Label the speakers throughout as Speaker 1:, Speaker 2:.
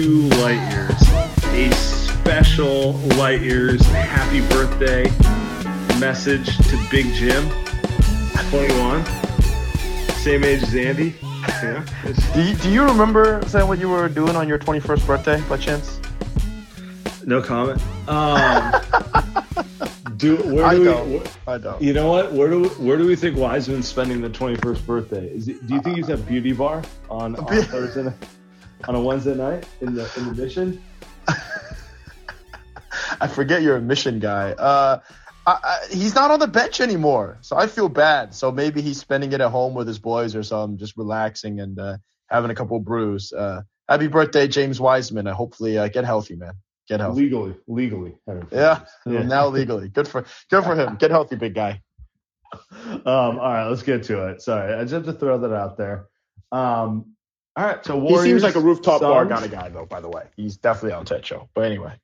Speaker 1: To Light Years, a special Light Years happy birthday message to Big Jim, 21, same age as Andy. Yeah.
Speaker 2: Do you, do you remember saying what you were doing on your 21st birthday by chance?
Speaker 1: No comment. Um, do where
Speaker 2: I
Speaker 1: do
Speaker 2: don't.
Speaker 1: we?
Speaker 2: I don't.
Speaker 1: You know what? Where do where do we think Wiseman's spending the 21st birthday? Is it, do you think he's at Beauty Bar on, on Thursday on a Wednesday night in the in the mission?
Speaker 2: I forget you're a mission guy. Uh, I, I, he's not on the bench anymore, so I feel bad. So maybe he's spending it at home with his boys or something, just relaxing and uh, having a couple brews. Uh, happy birthday, James Wiseman. Uh, hopefully, uh, get healthy, man. Get healthy.
Speaker 1: Legally, legally.
Speaker 2: Yeah,
Speaker 1: Yeah.
Speaker 2: now legally. Good for good for him. Get healthy, big guy.
Speaker 1: Um, all right, let's get to it. Sorry, I just have to throw that out there. Um, all right, so Warriors,
Speaker 2: he seems like a rooftop bar kind of guy, though. By the way, he's definitely on Ted show. But anyway,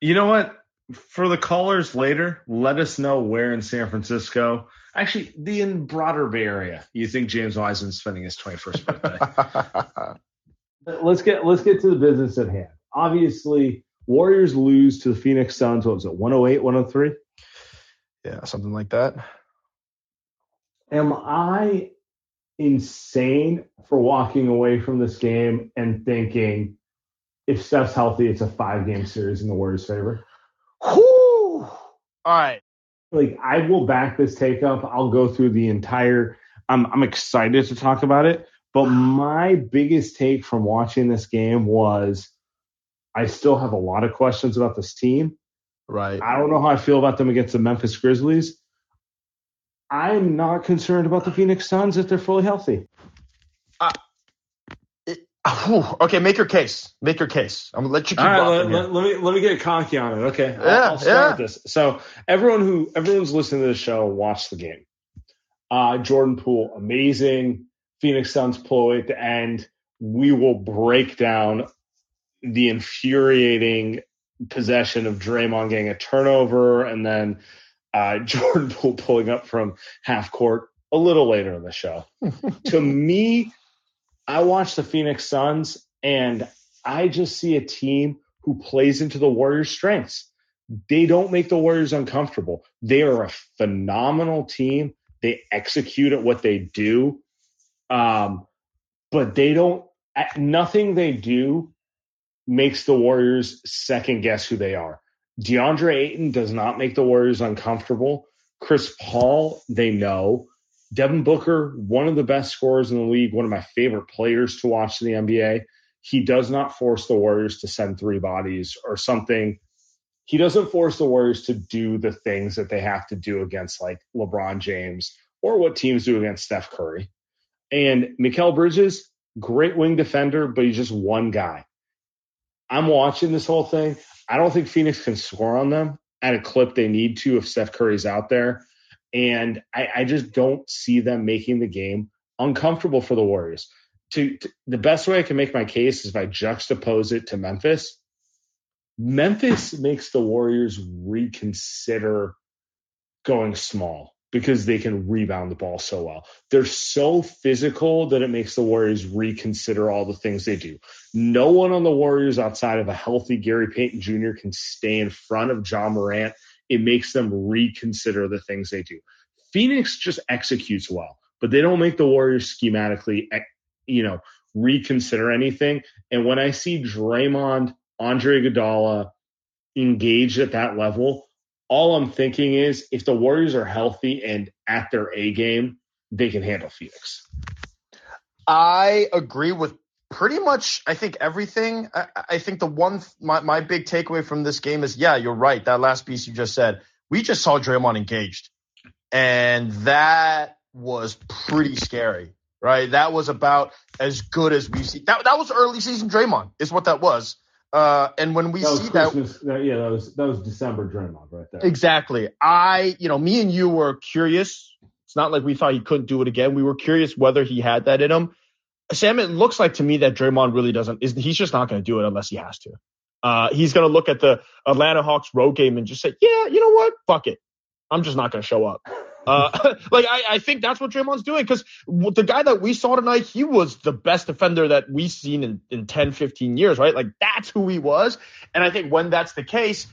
Speaker 1: You know what? For the callers later, let us know where in San Francisco, actually the in broader Bay Area, you think James Wiseman's spending his 21st birthday. let's get let's get to the business at hand. Obviously, Warriors lose to the Phoenix Suns. What was it? 108, 103?
Speaker 2: yeah, something like that.
Speaker 1: Am I insane for walking away from this game and thinking if Steph's healthy, it's a five game series in the Warriors' favor?
Speaker 2: Whew. All right.
Speaker 1: Like I will back this take up. I'll go through the entire I'm I'm excited to talk about it. But my biggest take from watching this game was I still have a lot of questions about this team.
Speaker 2: Right.
Speaker 1: I don't know how I feel about them against the Memphis Grizzlies. I'm not concerned about the Phoenix Suns if they're fully healthy.
Speaker 2: It- whew. okay, make your case. Make your case. I'm gonna let you keep
Speaker 1: All right, let, let- let me let me get conky on it. Okay, I'll,
Speaker 2: Yeah,
Speaker 1: I'll start
Speaker 2: yeah.
Speaker 1: with this. So everyone who everyone's listening to the show, watch the game. Uh, Jordan Poole, amazing. Phoenix Suns pull away at the end. We will break down the infuriating possession of Draymond getting a turnover and then uh, Jordan Poole pulling up from half court a little later in the show. to me, I watch the Phoenix Suns and I just see a team who plays into the Warriors' strengths. They don't make the Warriors uncomfortable. They are a phenomenal team. They execute at what they do. Um, but they don't, at- nothing they do makes the Warriors second guess who they are. DeAndre Ayton does not make the Warriors uncomfortable. Chris Paul, they know. Devin Booker, one of the best scorers in the league, one of my favorite players to watch in the NBA. He does not force the Warriors to send three bodies or something. He doesn't force the Warriors to do the things that they have to do against like LeBron James or what teams do against Steph Curry. And Mikal Bridges, great wing defender, but he's just one guy. I'm watching this whole thing. I don't think Phoenix can score on them at a clip they need to if Steph Curry's out there. And I, I just don't see them making the game uncomfortable for the Warriors. To, to the best way I can make my case is if I juxtapose it to Memphis. Memphis makes the Warriors reconsider going small because they can rebound the ball so well. They're so physical that it makes the Warriors reconsider all the things they do. No one on the Warriors outside of a healthy Gary Payton Jr. can stay in front of Ja Morant. It makes them reconsider the things they do. Phoenix just executes well, but they don't make the Warriors schematically, eh, you know, reconsider anything. And when I see Draymond, Andre Iguodala engaged at that level, all I'm thinking is if the Warriors are healthy and at their A game, they can handle Phoenix.
Speaker 2: I agree with pretty much I think everything. I, I, think the one my, my big takeaway from this game is yeah, you're right. That last piece you just said. We just saw Draymond engaged. And that was pretty scary. Right? That was about as good as we see. That that was early season Draymond, is what that was. Uh, and when we
Speaker 1: that
Speaker 2: see
Speaker 1: Christmas, that, yeah, that was that was December Draymond right there.
Speaker 2: Exactly. I, you know, me and you were curious. It's not like we thought he couldn't do it again. We were curious whether he had that in him. Sam, it looks like to me that Draymond really doesn't. Is he's just not going to do it unless he has to. Uh, he's going to look at the Atlanta Hawks road game and just say, "Yeah, you know what? Fuck it. I'm just not going to show up." Uh, like I, I think that's what Draymond's doing because the guy that we saw tonight, he was the best defender that we've seen in, in 10, 15 years, right? Like that's who he was. And I think when that's the case,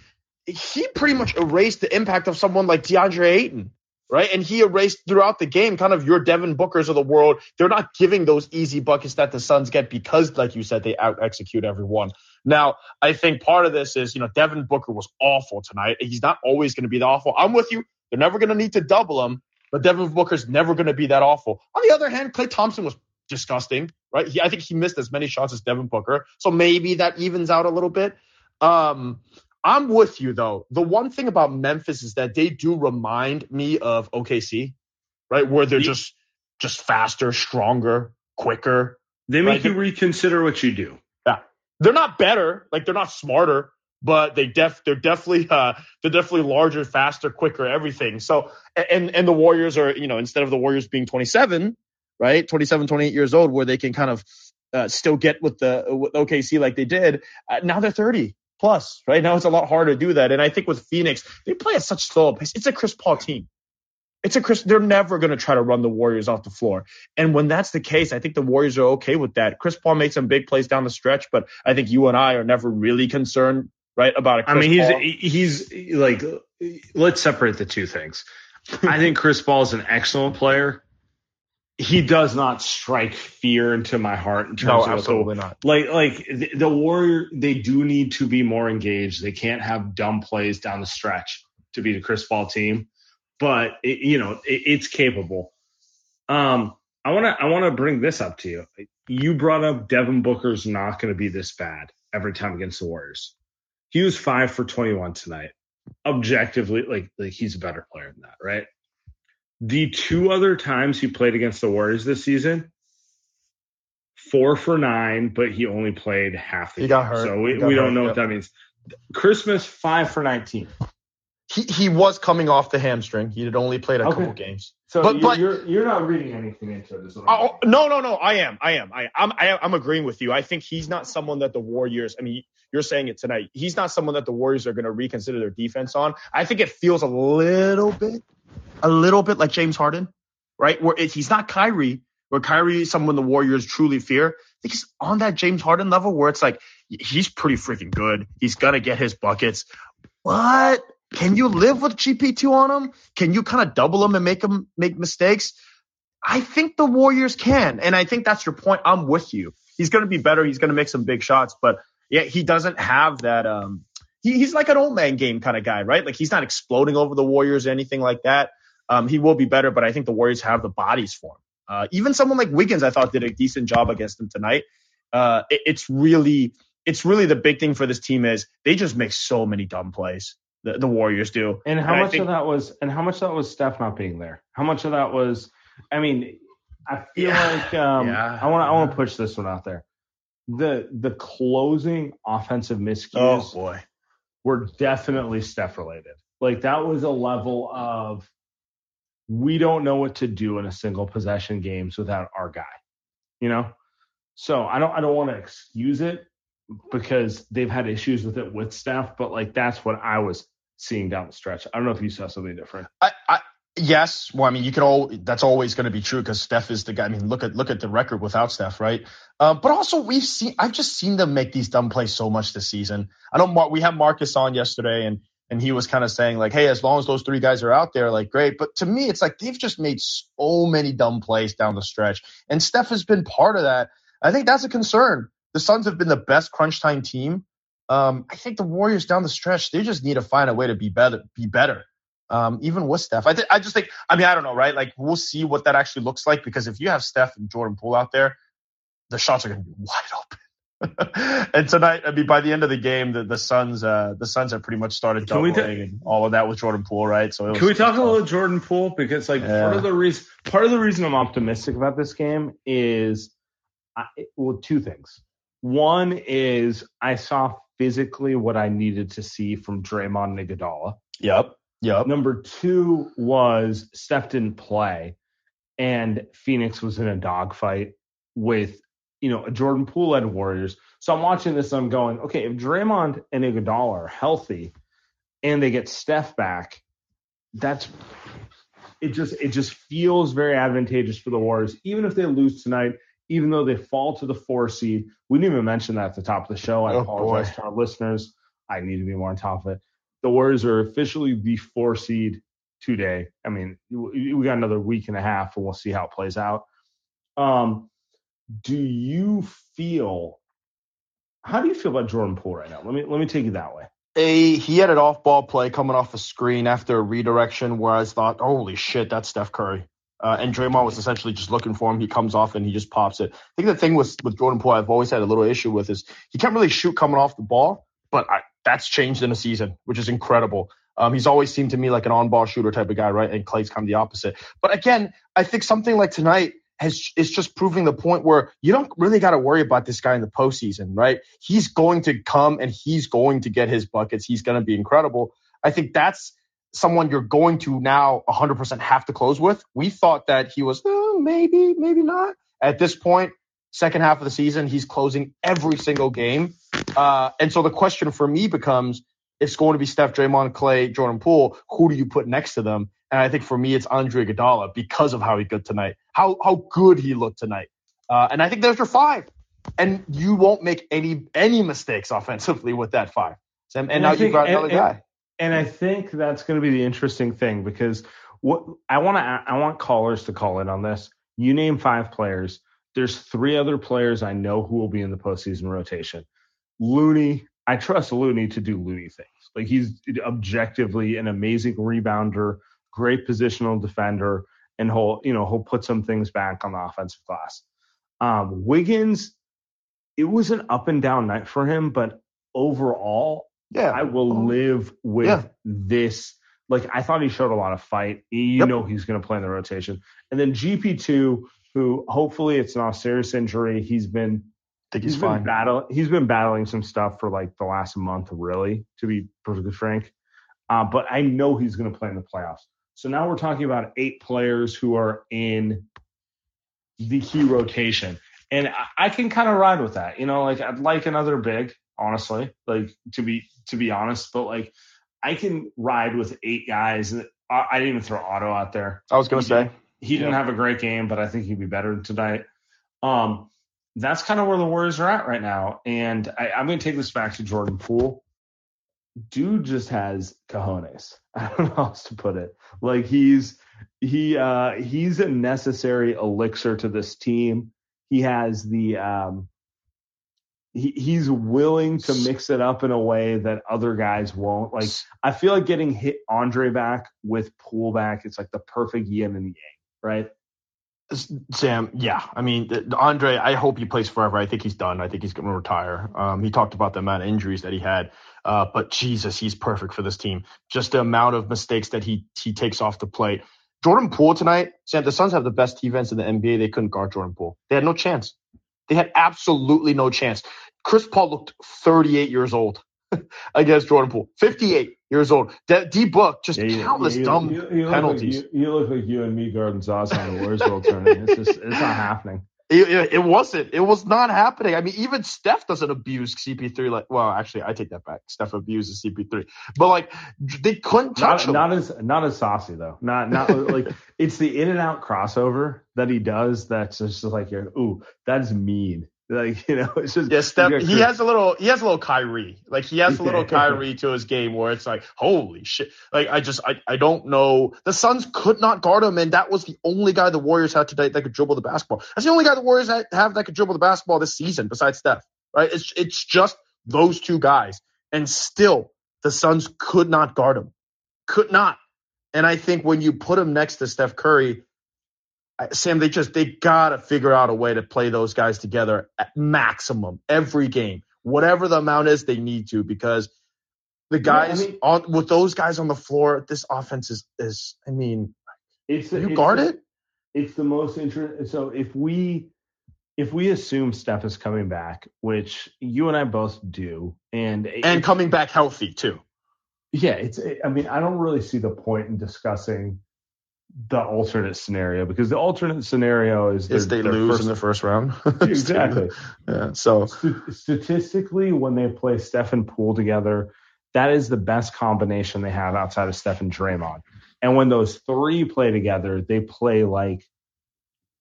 Speaker 2: he pretty much erased the impact of someone like DeAndre Ayton, right? And he erased throughout the game kind of your Devin Bookers of the world. They're not giving those easy buckets that the Suns get because, like you said, they out execute everyone. Now, I think part of this is, you know, Devin Booker was awful tonight. He's not always going to be the awful. I'm with you. They're never going to need to double him, but Devin Booker's never going to be that awful. On the other hand, Klay Thompson was disgusting, right? He, I think he missed as many shots as Devin Booker, so maybe that evens out a little bit. Um, I'm with you though. The one thing about Memphis is that they do remind me of OKC, right? Where they're just just faster, stronger, quicker.
Speaker 1: They make right? you reconsider what you do.
Speaker 2: Yeah, they're not better, like they're not smarter, but they def they're definitely uh they're definitely larger, faster, quicker, everything. So and and the Warriors are, you know, instead of the Warriors being 27, right? 27, 28 years old where they can kind of uh, still get with the with OKC like they did. Uh, now they're 30 plus, right? Now it's a lot harder to do that. And I think with Phoenix, they play at such slow pace. It's a Chris Paul team. It's a Chris. They're never going to try to run the Warriors off the floor. And when that's the case, I think the Warriors are okay with that. Chris Paul made some big plays down the stretch, but I think you and I are never really concerned right? About
Speaker 1: I mean, he's Paul. he's like let's separate the two things. I think Chris Paul is an excellent player. He does not strike fear into my heart in terms
Speaker 2: no,
Speaker 1: of
Speaker 2: absolutely not.
Speaker 1: Like like the, the Warrior, they do need to be more engaged. They can't have dumb plays down the stretch to be the Chris Paul team, but it, you know it, it's capable. Um, I want to I want to bring this up to you. You brought up Devin Booker's not going to be this bad every time against the Warriors. He was five for 21 tonight. Objectively, like, like he's a better player than that, right? The two other times he played against the Warriors this season, four for nine, but he only played half the
Speaker 2: he game. Got hurt.
Speaker 1: So we, we don't hurt, know yep. what that means. Christmas, five for 19.
Speaker 2: He, he was coming off the hamstring. He had only played a okay. couple games.
Speaker 1: So but, you're, but you're you're not reading anything into this.
Speaker 2: Oh, no, no, no. I am. I am. I, I'm I, I'm agreeing with you. I think he's not someone that the Warriors. I mean, you're saying it tonight. He's not someone that the Warriors are going to reconsider their defense on. I think it feels a little bit, a little bit like James Harden, right? Where it, he's not Kyrie, where Kyrie is someone the Warriors truly fear. I think he's on that James Harden level where it's like he's pretty freaking good. He's gonna get his buckets. What? Can you live with GP2 on him? Can you kind of double him and make him make mistakes? I think the Warriors can. And I think that's your point. I'm with you. He's going to be better. He's going to make some big shots, but yeah, he doesn't have that. Um, he, he's like an old man game kind of guy, right? Like he's not exploding over the Warriors or anything like that. Um, he will be better, but I think the Warriors have the bodies for him. Uh, even someone like Wiggins, I thought did a decent job against him tonight. Uh, it, it's really, it's really the big thing for this team is they just make so many dumb plays the, the Warriors do.
Speaker 1: And how and much think, of that was and how much of that was Steph not being there? How much of that was I mean, I feel yeah, like um, yeah, I want to I want to push this one out there. The the closing offensive miscues
Speaker 2: oh, boy.
Speaker 1: were definitely Steph related. Like that was a level of we don't know what to do in a single possession games without our guy. You know? So I don't I don't want to excuse it, because they've had issues with it with Steph, but like that's what I was seeing down the stretch. I don't know if you saw something different.
Speaker 2: I, I yes. Well, I mean, you can all. That's always going to be true because Steph is the guy. I mean, look at look at the record without Steph, right? Um, but also, we've seen. I've just seen them make these dumb plays so much this season. I know we had Marcus on yesterday, and and he was kind of saying like, hey, as long as those three guys are out there, like great. But to me, it's like they've just made so many dumb plays down the stretch, and Steph has been part of that. I think that's a concern. The Suns have been the best crunch time team. Um, I think the Warriors down the stretch, they just need to find a way to be better, be better. Um, even with Steph, I, th- I just think, I mean, I don't know, right? Like we'll see what that actually looks like because if you have Steph and Jordan Poole out there, the shots are going to be wide open. and tonight, I mean, by the end of the game, the, the Suns, uh, the Suns have pretty much started doubling and all of that with Jordan Poole, right?
Speaker 1: So can we talk a little Jordan Poole because, like, yeah. part of the reason, part of the reason I'm optimistic about this game is, I, well, two things. One is I saw physically what I needed to see from Draymond Iguodala.
Speaker 2: Yep. Yep.
Speaker 1: Number two was Steph didn't play, and Phoenix was in a dogfight with you know, a Jordan Poole led Warriors. So I'm watching this and I'm going, okay, if Draymond and Iguodala are healthy and they get Steph back, that's it just it just feels very advantageous for the Warriors, even if they lose tonight, even though they fall to the four seed. We didn't even mention that at the top of the show. I oh, apologize boy. to our listeners. I need to be more on top of it. The Warriors are officially the four seed today. I mean, we got another week and a half, and we'll see how it plays out. Um, do you feel how do you feel about Jordan Poole right now? Let me let me take you that way.
Speaker 2: A he had an off ball play coming off a screen after a redirection where I thought, holy shit, that's Steph Curry. Uh, and Draymond was essentially just looking for him. He comes off and he just pops it. I think the thing with with Jordan Poole I've always had a little issue with is he can't really shoot coming off the ball, but I, that's changed in a season, which is incredible. Um, he's always seemed to me like an on ball shooter type of guy, right? And Klay's kind of the opposite. But again, I think something like tonight has is just proving the point where you don't really got to worry about this guy in the postseason, right? He's going to come and he's going to get his buckets. He's going to be incredible. I think that's someone you're going to now 100% have to close with. We thought that he was oh, maybe, maybe not. At this point, second half of the season, he's closing every single game. Uh, and so the question for me becomes, it's going to be Steph, Draymond, Klay, Jordan Poole. Who do you put next to them? And I think for me, it's Andre Iguodala because of how he good tonight, how how good he looked tonight. Uh, and I think there's your five, and you won't make any any mistakes offensively with that five. And, and, and now you've got another
Speaker 1: and,
Speaker 2: guy.
Speaker 1: And I think that's going to be the interesting thing because what I want to I want callers to call in on this. You name five players. There's three other players I know who will be in the postseason rotation. Looney, I trust Looney to do Looney things. Like he's objectively an amazing rebounder, great positional defender, and he'll you know he'll put some things back on the offensive glass. Um, Wiggins, it was an up and down night for him, but overall, yeah, I will live with yeah. this. Like I thought he showed a lot of fight. You yep. know he's going to play in the rotation, and then GP two, who hopefully it's not a serious injury. He's been
Speaker 2: think he's, he's fine.
Speaker 1: Been battle, he's been battling some stuff for like the last month, really, to be perfectly frank. Uh, but I know he's going to play in the playoffs. So now we're talking about eight players who are in the key rotation. And I, I can kind of ride with that. You know, like I'd like another big, honestly, like to be to be honest, but like I can ride with eight guys. I, I didn't even throw Otto out there.
Speaker 2: I was gonna
Speaker 1: he
Speaker 2: say
Speaker 1: he didn't have a great game, but I think he'd be better tonight. Um, that's kind of where the Warriors are at right now. And I, I'm going to take this back to Jordan Poole dude just has cojones. I don't know how else to put it. Like he's he uh he's a necessary elixir to this team. He has the um he, he's willing to mix it up in a way that other guys won't. Like I feel like getting hit Andre back with Poole back, it's like the perfect yin and yang, right?
Speaker 2: Sam, yeah. I mean, Andre, I hope he plays forever. I think he's done. I think he's going to retire. Um, he talked about the amount of injuries that he had. Uh, but Jesus, he's perfect for this team. Just the amount of mistakes that he he takes off the plate. Jordan Poole tonight, Sam, the Suns have the best defense in the NBA. They couldn't guard Jordan Poole. They had no chance. They had absolutely no chance. Chris Paul looked 38 years old against Jordan Poole. 58 years old. D Book just yeah, countless you, dumb
Speaker 1: you, you,
Speaker 2: penalties.
Speaker 1: Look like you, look like you and me guarding Zaza on the Warriors World Tournament. It's just it's not happening.
Speaker 2: It, it, it, wasn't. It was not happening. I mean, even Steph doesn't abuse CP3 like. Well, actually, I take that back. Steph abuses CP3, but like they couldn't touch
Speaker 1: not,
Speaker 2: him.
Speaker 1: Not as not as saucy though. Not not like it's the in and out crossover that he does. That's just like, ooh, that's mean. Like you know, it's just
Speaker 2: yeah. Steph, he has a little. He has a little Kyrie. Like he has a little Kyrie to his game where it's like, holy shit. Like I just, I, I don't know. The Suns could not guard him, and that was the only guy the Warriors had tonight that could dribble the basketball. That's the only guy the Warriors have that could dribble the basketball this season, besides Steph. Right? It's it's just those two guys, and still the Suns could not guard him. Could not. And I think when you put him next to Steph Curry, Sam, they just they gotta figure out a way to play those guys together at maximum every game, whatever the amount is they need to, because the guys yeah, I mean, on with those guys on the floor, this offense is is I mean,
Speaker 1: it's the,
Speaker 2: you
Speaker 1: it's
Speaker 2: guard it.
Speaker 1: It's the most interesting. So if we if we assume Steph is coming back, which you and I both do, and
Speaker 2: and coming back healthy too.
Speaker 1: Yeah, it's. I mean, I don't really see the point in discussing the alternate scenario because the alternate scenario is,
Speaker 2: is they lose first, in the first round.
Speaker 1: exactly.
Speaker 2: yeah. So
Speaker 1: St- statistically, when they play Steph and Poole together, that is the best combination they have outside of Steph and Draymond. And when those three play together, they play like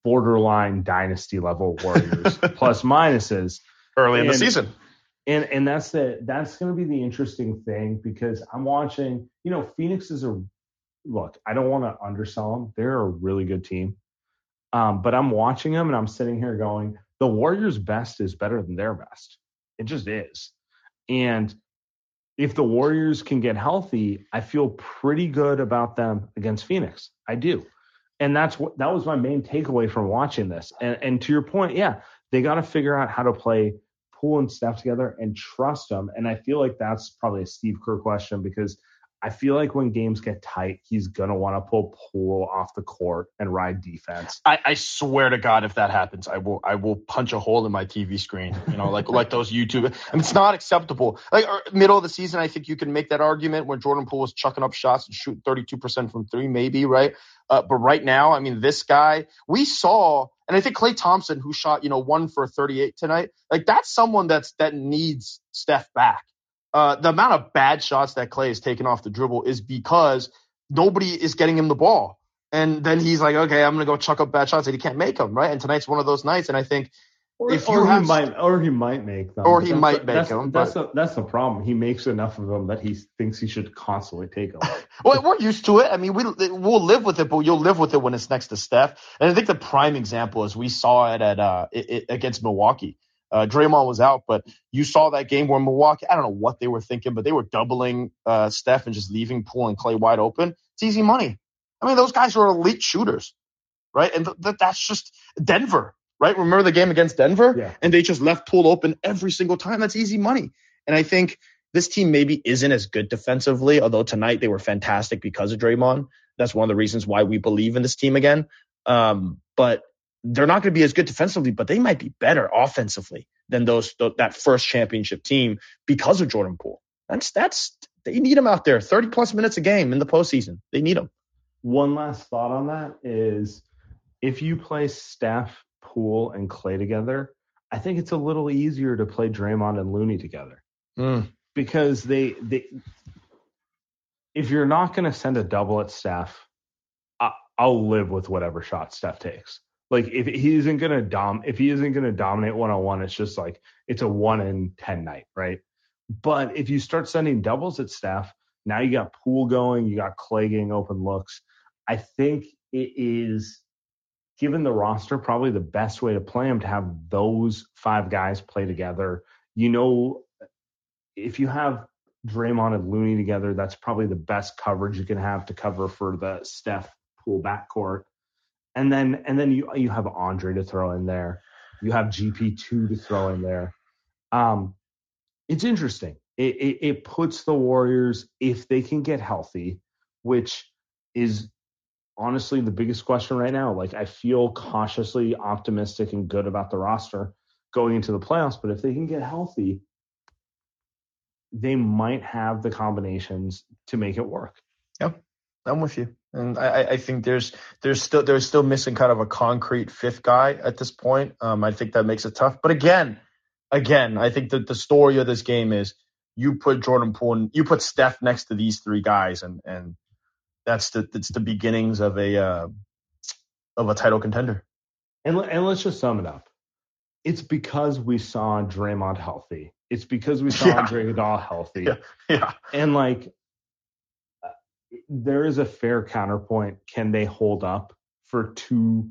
Speaker 1: borderline dynasty level Warriors plus minuses
Speaker 2: early in the season.
Speaker 1: And and that's the that's going to be the interesting thing because I'm watching. You know, Phoenix is a look, I don't want to undersell them. They're a really good team. Um, but I'm watching them and I'm sitting here going, the Warriors' best is better than their best. It just is. And if the Warriors can get healthy, I feel pretty good about them against Phoenix. I do. And that's what that was my main takeaway from watching this. And and to your point, yeah, they got to figure out how to play Poole and Steph together and trust them. And I feel like that's probably a Steve Kerr question because I feel like when games get tight, he's gonna want to pull Poole off the court and ride defense.
Speaker 2: I, I, swear to God, if that happens, I will I will punch a hole in my TV screen. You know, like like those YouTube. I mean, it's not acceptable. Like middle of the season, I think you can make that argument when Jordan Poole was chucking up shots and shooting 32 percent from three, maybe right. Uh, but right now, I mean, this guy we saw, and I think Klay Thompson, who shot you know one for 38 tonight, like that's someone that's that needs Steph back uh, the amount of bad shots that Klay has taken off the dribble is because nobody is getting him the ball. And then he's like, okay, I'm gonna go chuck up bad shots, and he can't make them, right? And tonight's one of those nights. And I think
Speaker 1: or, if you or have, he might, or he might make them,
Speaker 2: or he might make
Speaker 1: that's,
Speaker 2: them.
Speaker 1: That's the, that's the problem. He makes enough of them that he thinks he should constantly take them.
Speaker 2: well, we're used to it. I mean, we we'll live with it, but you'll live with it when it's next to Steph. And I think the prime example is we saw it at uh it, it, against Milwaukee. Uh, Draymond was out, but you saw that game where Milwaukee, I don't know what they were thinking, but they were doubling uh, Steph and just leaving Poole and Klay wide open. It's easy money. I mean, those guys are elite shooters, right? And th- th- that's just Denver, right? Remember the game against Denver?
Speaker 1: Yeah.
Speaker 2: And they just left Poole open every single time. That's easy money. And I think this team maybe isn't as good defensively, although tonight they were fantastic because of Draymond. That's one of the reasons why we believe in this team again. Um, but they're not going to be as good defensively, but they might be better offensively than those th- that first championship team because of Jordan Poole. That's that's they need him out there, 30 plus minutes a game in the postseason. They need him.
Speaker 1: One last thought on that is if you play Steph, Poole, and Klay together, I think it's a little easier to play Draymond and Looney together
Speaker 2: mm.
Speaker 1: because they they if you're not going to send a double at Steph, I, I'll live with whatever shot Steph takes. Like if he isn't gonna dom if he isn't gonna dominate one on one, it's just like it's a one in ten night, right? But if you start sending doubles at Steph, now you got Poole going, you got Klay getting open looks. I think it is given the roster probably the best way to play them to have those five guys play together. You know, if you have Draymond and Looney together, that's probably the best coverage you can have to cover for the Steph Poole backcourt and then and then you you have Andre to throw in there. You have GP two to throw in there. Um, it's interesting. It, it, it puts the Warriors if they can get healthy, which is honestly the biggest question right now. Like I feel cautiously optimistic and good about the roster going into the playoffs, but if they can get healthy, they might have the combinations to make it work.
Speaker 2: Yep, I'm with you. And I, I think there's there's still there's still missing kind of a concrete fifth guy at this point. Um, I think that makes it tough. But again, again, I think that the story of this game is you put Jordan Poole and you put Steph next to these three guys, and and that's the that's the beginnings of a uh, of a title contender.
Speaker 1: And and let's just sum it up. It's because we saw Draymond healthy. It's because we saw yeah. Andre Iguodala healthy.
Speaker 2: Yeah. yeah.
Speaker 1: And like, there is a fair counterpoint. Can they hold up for two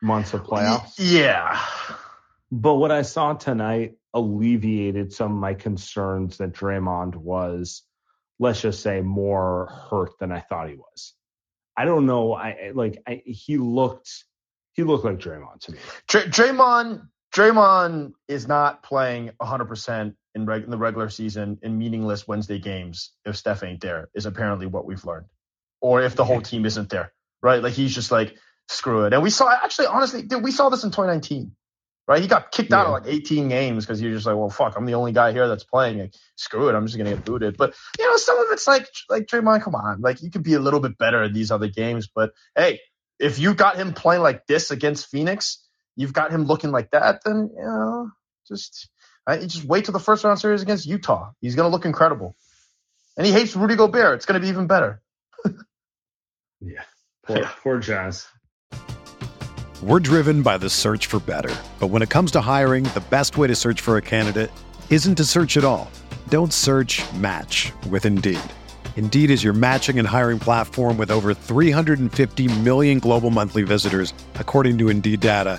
Speaker 1: months of playoffs?
Speaker 2: Yeah.
Speaker 1: But what I saw tonight alleviated some of my concerns that Draymond was, let's just say, more hurt than I thought he was. I don't know. I like I, he looked he looked like Draymond to me.
Speaker 2: Dr- Draymond Draymond is not playing 100% in, reg- in the regular season in meaningless Wednesday games if Steph ain't there. Is apparently what we've learned, or if the whole team isn't there, right? Like he's just like screw it. And we saw actually, honestly, dude, we saw this in 2019 right? He got kicked yeah. out of like 18 games because you're just like, well, fuck, I'm the only guy here that's playing. Like, screw it, I'm just gonna get booted. But you know, some of it's like, like Draymond, come on, like you could be a little bit better at these other games. But hey, if you got him playing like this against Phoenix, you've got him looking like that, then you know, just I, just wait till the first round series against Utah. He's gonna look incredible. And he hates Rudy Gobert. It's gonna be even better.
Speaker 1: yeah, poor, yeah. poor Jazz.
Speaker 3: We're driven by the search for better. But when it comes to hiring, the best way to search for a candidate isn't to search at all. Don't search match with Indeed. Indeed is your matching and hiring platform with over 350 million global monthly visitors, according to Indeed data,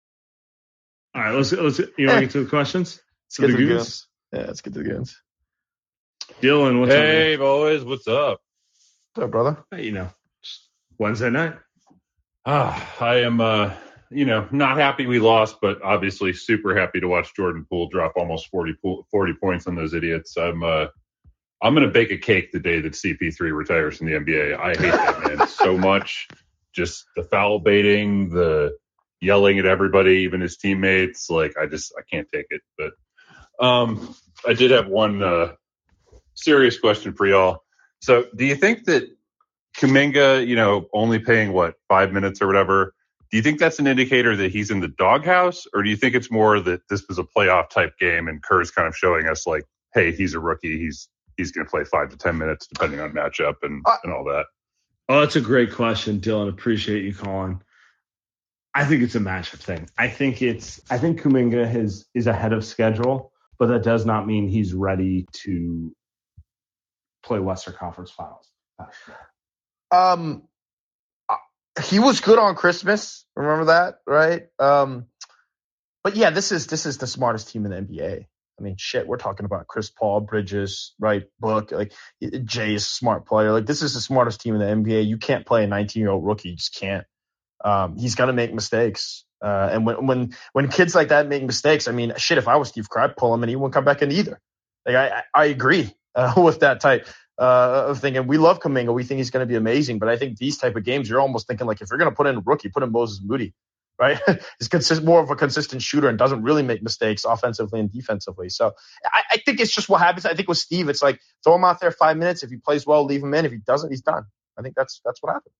Speaker 1: All right, let's, let's you want to get to the questions?
Speaker 2: Let's get to the goons. Yeah, let's get to the goons.
Speaker 1: Dylan, what's
Speaker 4: hey, up? Hey, boys, what's up?
Speaker 2: What's up, brother?
Speaker 1: Hey, you know, Wednesday night.
Speaker 4: Ah, I am, uh, you know, not happy we lost, but obviously super happy to watch Jordan Poole drop almost 40, 40 points on those idiots. I'm, uh, I'm gonna bake a cake the day that CP3 retires from the NBA. I hate that man so much. Just the foul baiting, the yelling at everybody, even his teammates. Like I just I can't take it. But um, I did have one uh, serious question for y'all. So, do you think that Kuminga, you know, only paying what five minutes or whatever? Do you think that's an indicator that he's in the doghouse, or do you think it's more that this was a playoff type game and Kerr's kind of showing us like, hey, he's a rookie, he's he's going to play five to ten minutes depending on matchup and uh, and all that?
Speaker 1: Oh, that's a great question, Dylan. Appreciate you calling. I think it's a matchup thing. I think it's I think Kuminga has is ahead of schedule, but that does not mean he's ready to play Western Conference Finals.
Speaker 2: Um, uh, he was good on Christmas. Remember that, right? Um, but yeah, this is this is the smartest team in the NBA. I mean, shit, we're talking about Chris Paul, Bridges, right? Book, like Jay is a smart player. Like this is the smartest team in the NBA. You can't play a 19 year old rookie. You just can't. Um, he's gonna make mistakes. Uh, and when when when kids like that make mistakes, I mean, shit, if I was Steve Kerr, I'd pull him and he wouldn't come back in either. Like I I agree uh, with that type uh, of thinking we love Kuminga, we think he's going to be amazing, but I think these type of games, you're almost thinking like if you're going to put in a rookie, put in Moses Moody, right? He's consist- more of a consistent shooter and doesn't really make mistakes offensively and defensively. So I, I think it's just what happens. I think with Steve, it's like throw him out there five minutes. If he plays well, leave him in. If he doesn't, he's done. I think that's that's what happened.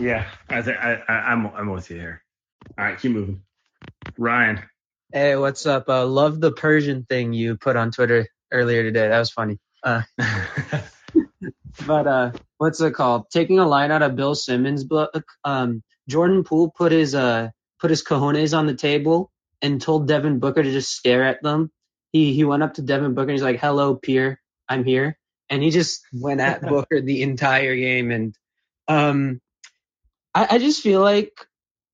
Speaker 1: Yeah, I think I, I I'm I'm with you here. All right, keep moving. Ryan.
Speaker 5: Hey, what's up? Uh, love the Persian thing you put on Twitter earlier today. That was funny. Uh, but uh, what's it called? Taking a line out of Bill Simmons' book. Um, Jordan Poole put his uh put his cojones on the table and told Devin Booker to just stare at them. He he went up to Devin Booker and he's like, "Hello, peer, I'm here," and he just went at Booker the entire game. And um, I, I just feel like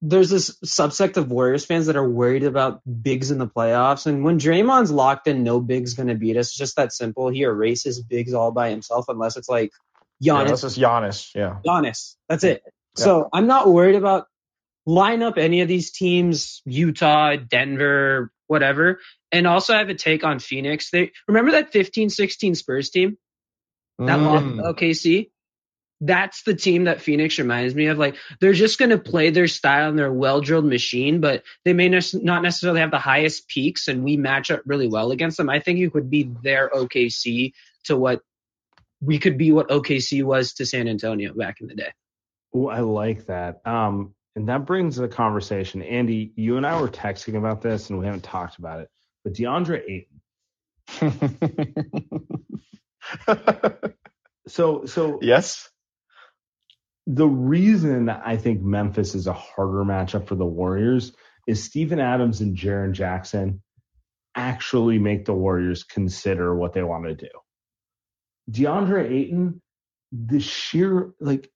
Speaker 5: there's this subsect of Warriors fans that are worried about bigs in the playoffs. And when Draymond's locked in, no big's going to beat us. It's just that simple. He erases bigs all by himself unless it's like Giannis.
Speaker 2: Yeah, this is Giannis. Yeah.
Speaker 5: Giannis. That's it. Yeah. So I'm not worried about line up any of these teams, Utah, Denver, whatever. And also I have a take on Phoenix. They remember that 15-16 Spurs team that mm. lost OKC that's the team that Phoenix reminds me of. Like they're just going to play their style and they're well-drilled machine, but they may ne- not necessarily have the highest peaks, and we match up really well against them. I think you could be their OKC to what we could be what OKC was to San Antonio back in the day.
Speaker 1: Oh, I like that. Um, and that brings the conversation. Andy, you and I were texting about this, and we haven't talked about it. But DeAndre Ayton. so, so
Speaker 2: yes
Speaker 1: the reason I think Memphis is a harder matchup for the Warriors is Steven Adams and Jaren Jackson actually make the Warriors consider what they want to do. DeAndre Ayton, the sheer like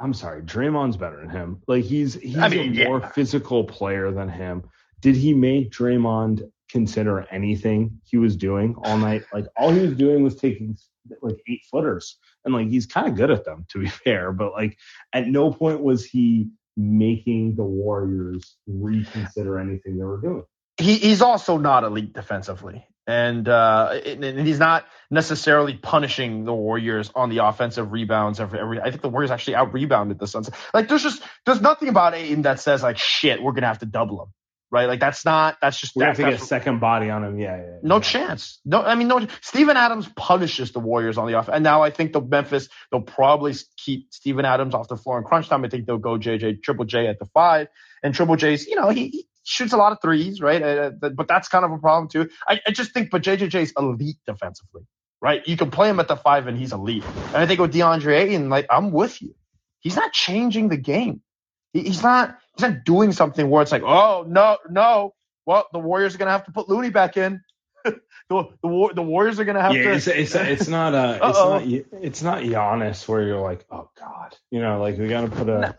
Speaker 1: I'm sorry, Draymond's better than him. Like he's he's I mean, a more physical player than him. Did he make Draymond consider anything he was doing all night? Like all he was doing was taking like eight footers, and like he's kind of good at them to be fair. But like at no point was he making the Warriors reconsider anything they were doing.
Speaker 2: He, he's also not elite defensively. And, uh, and he's not necessarily punishing the Warriors on the offensive rebounds every, every I think the Warriors actually out rebounded the Suns. Like there's just there's nothing about Ayton that says like shit, we're gonna have to double him right? Like that's not that's just
Speaker 1: we have to get a second body on him. Yeah, yeah, yeah.
Speaker 2: No chance. No, I mean no. Steven Adams punishes the Warriors on the off, and now I think the Memphis they'll probably keep Steven Adams off the floor in crunch time. I think they'll go JJ Triple J at the five, and Triple J's you know he, he shoots a lot of threes, right? Uh, but that's kind of a problem too. I, I just think, but JJJ's elite defensively, right? You can play him at the five, and he's elite. And I think with DeAndre Ayton, like I'm with you. He's not changing the game. He's not he's not doing something where it's like, oh no, no. Well, the Warriors are gonna have to put Looney back in. the the, the Warriors are gonna have
Speaker 1: yeah,
Speaker 2: to.
Speaker 1: It's, it's, it's not uh it's not it's not Giannis where you're like, oh god, you know, like we gotta put a. No.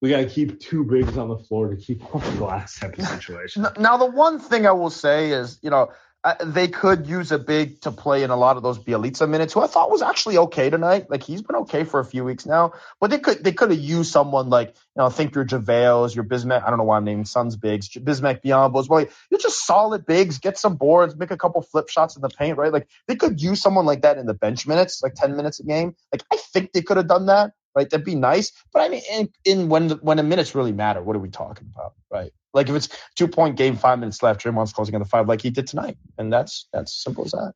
Speaker 1: We gotta keep two bigs on the floor to keep off the glass type of situation.
Speaker 2: Now, the one thing I will say is, you know, uh, they could use a big to play in a lot of those Bjelica minutes, who I thought was actually okay tonight. Like he's been okay for a few weeks now, but they could they could have used someone like you know think your JaVales, your Bismack. I don't know why I'm naming Suns bigs, Bismack Biyombo's. Well, you're just solid bigs, get some boards, make a couple flip shots in the paint, right? Like they could use someone like that in the bench minutes, like 10 minutes a game. Like I think they could have done that, right? That'd be nice. But I mean, in, in when when the minutes really matter, what are we talking about, right? Like if it's two point game, five minutes left, Draymond's closing on the five like he did tonight, and that's that's simple as that.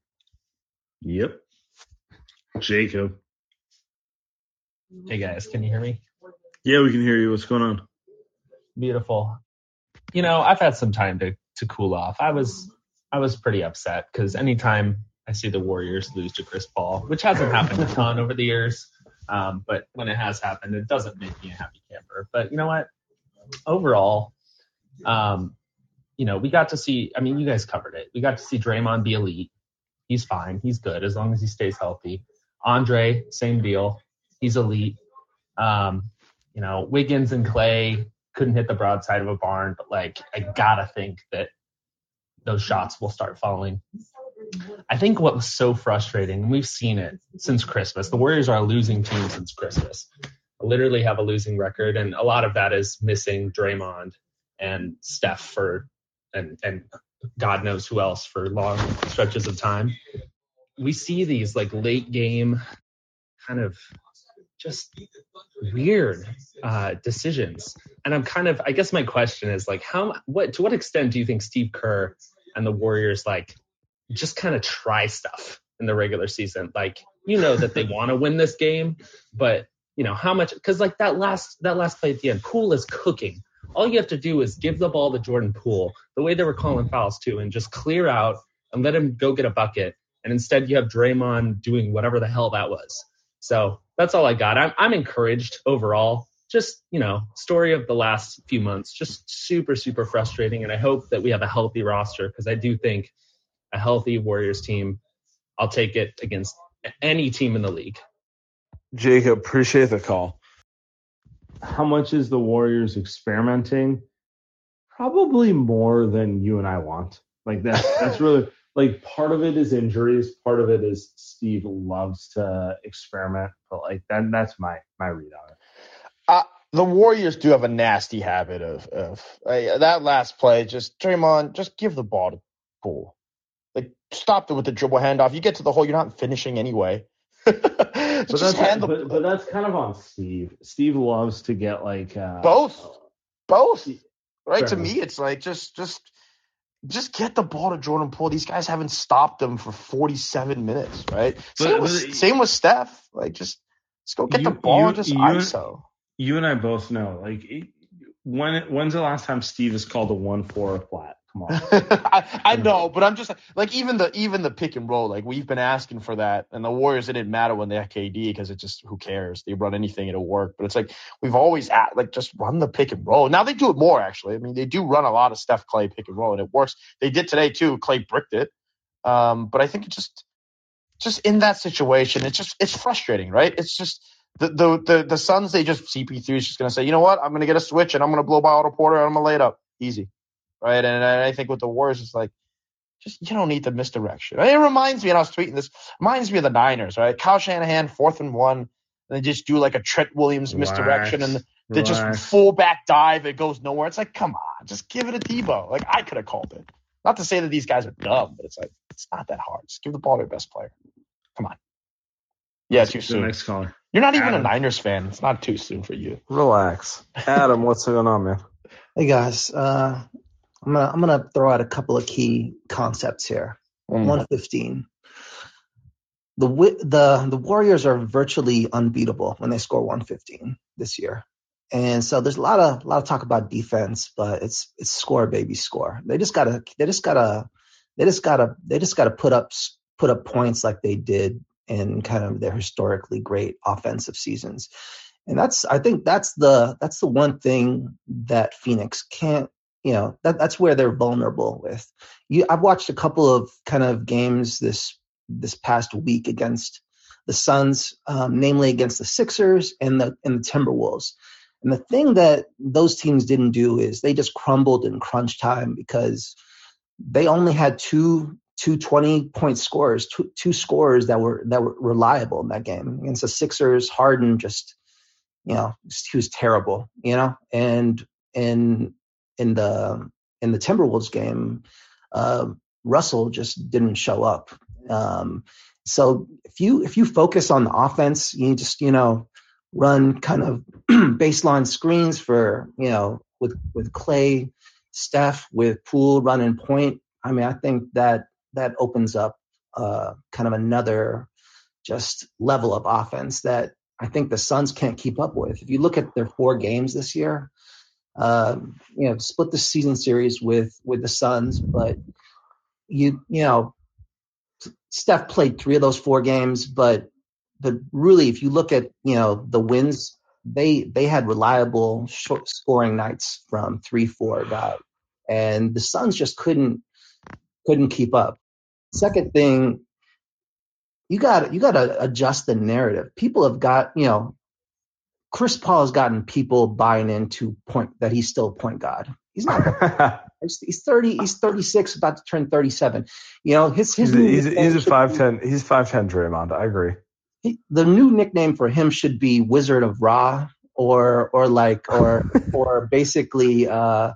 Speaker 1: Yep. Jacob.
Speaker 6: Hey guys, can you hear me?
Speaker 1: Yeah, we can hear you. What's going on?
Speaker 6: Beautiful. You know, I've had some time to to cool off. I was I was pretty upset because anytime I see the Warriors lose to Chris Paul, which hasn't happened a ton over the years, um, but when it has happened, it doesn't make me a happy camper. But you know what? Overall, um, you know, we got to see. I mean, you guys covered it. We got to see Draymond be elite. He's fine. He's good as long as he stays healthy. Andre, same deal. He's elite. Um, you know, Wiggins and Klay couldn't hit the broadside of a barn, but like, I gotta think that those shots will start falling. I think what was so frustrating, and we've seen it since Christmas. The Warriors are a losing team since Christmas. Literally have a losing record, and a lot of that is missing Draymond and Steph for and and God knows who else for long stretches of time. We see these like late game kind of just weird uh, decisions. And I'm kind of, I guess my question is like, how, what, to what extent do you think Steve Kerr and the Warriors like just kind of try stuff in the regular season? Like, you know that they want to win this game, but you know how much? Because like that last that last play at the end, Poole is cooking. All you have to do is give the ball to Jordan Poole, the way they were calling fouls too, and just clear out and let him go get a bucket. And instead, you have Draymond doing whatever the hell that was. So that's all I got. I'm, I'm encouraged overall. Just, you know, story of the last few months, just super, super frustrating. And I hope that we have a healthy roster because I do think a healthy Warriors team, I'll take it against any team in the league.
Speaker 7: Jacob, appreciate the call.
Speaker 1: How much is the Warriors experimenting? Probably more than you and I want. Like that. That's really like part of it is injuries, part of it is Steve loves to experiment, but like then that's my my read on it.
Speaker 2: Uh, the Warriors do have a nasty habit of of uh, that last play. Just Draymond, just give the ball to Poole. Like stop it with the dribble handoff. You get to the hole, you're not finishing anyway.
Speaker 1: but that's the, but, but, that's kind of on Steve. Steve loves to get like uh,
Speaker 2: both, both. Right to me, it's like just just just get the ball to Jordan Poole. These guys haven't stopped them for 47 minutes, right? But, same, with, same with Steph. Like, just, just go get you, the ball you, and just you, ISO.
Speaker 1: You and I both know, like, when when's the last time Steve has called a one four flat? Come on.
Speaker 2: I, I know, but I'm just like even the even the pick and roll. Like we've been asking for that, and the Warriors it didn't matter when they had KD because it just who cares? They run anything, it'll work. But it's like we've always at like just run the pick and roll. Now they do it more actually. I mean they do run a lot of Steph Klay pick and roll, and it works. They did today too. Klay bricked it, um, but I think it just just in that situation, it's just it's frustrating, right? It's just the the the, the Suns they just CP3 is just gonna say, you know what, I'm gonna get a switch and I'm gonna blow by Otto Porter and I'm gonna lay it up easy right? And, I think with the Warriors, it's like, just you don't need the misdirection. It reminds me, and I was tweeting this, reminds me of the Niners, right? Kyle Shanahan, fourth and one, and they just do like a Trent Williams misdirection and they just full back dive, it goes nowhere. It's like, come on, just give it a Debo. Like I could have called it. Not to say that these guys are dumb, but it's like it's not that hard. Just give the ball to your best player. Come on. Yeah, too soon.
Speaker 1: next caller.
Speaker 2: You're not even Adam. a Niners fan. It's not too soon for you.
Speaker 7: Relax. Adam, what's going on, man?
Speaker 8: Hey guys, uh, I'm gonna I'm gonna throw out a couple of key concepts here. Mm. 115. The the the Warriors are virtually unbeatable when they score 115 this year. And so there's a lot of a lot of talk about defense, but it's it's score baby score. They just gotta they just gotta they just gotta they just gotta put up put up points like they did in kind of their historically great offensive seasons. And that's I think that's the that's the one thing that Phoenix can't you know that that's where they're vulnerable with. You i've watched a couple of kind of games this this past week against the suns um, namely against the sixers and the and the timberwolves. And the thing that those teams didn't do is they just crumbled in crunch time because they only had two two 20 point scores two, two scores that were that were reliable in that game against the sixers harden just you know he was terrible you know? And and in the in the Timberwolves game, uh, Russell just didn't show up. Um, so if you if you focus on the offense, you just you know run kind of baseline screens for you know with with Klay, Steph, with Poole running point. I mean, I think that that opens up uh, kind of another just level of offense that I think the Suns can't keep up with. If you look at their four games this year, uh, you know, split the season series with with the Suns, but you you know, Steph played three of those four games, but but really, if you look at you know the wins, they they had reliable short scoring nights from three four guys, and the Suns just couldn't couldn't keep up. Second thing, you got you got to adjust the narrative. People have got you know Chris Paul has gotten people buying into point that he's still point guard. He's not. he's thirty. He's thirty six, about to turn thirty seven. You know, his his.
Speaker 7: He's, he's, he's a five ten. He's five ten. Draymond. I agree.
Speaker 8: He, the new nickname for him should be Wizard of Ra, or or like or or basically uh,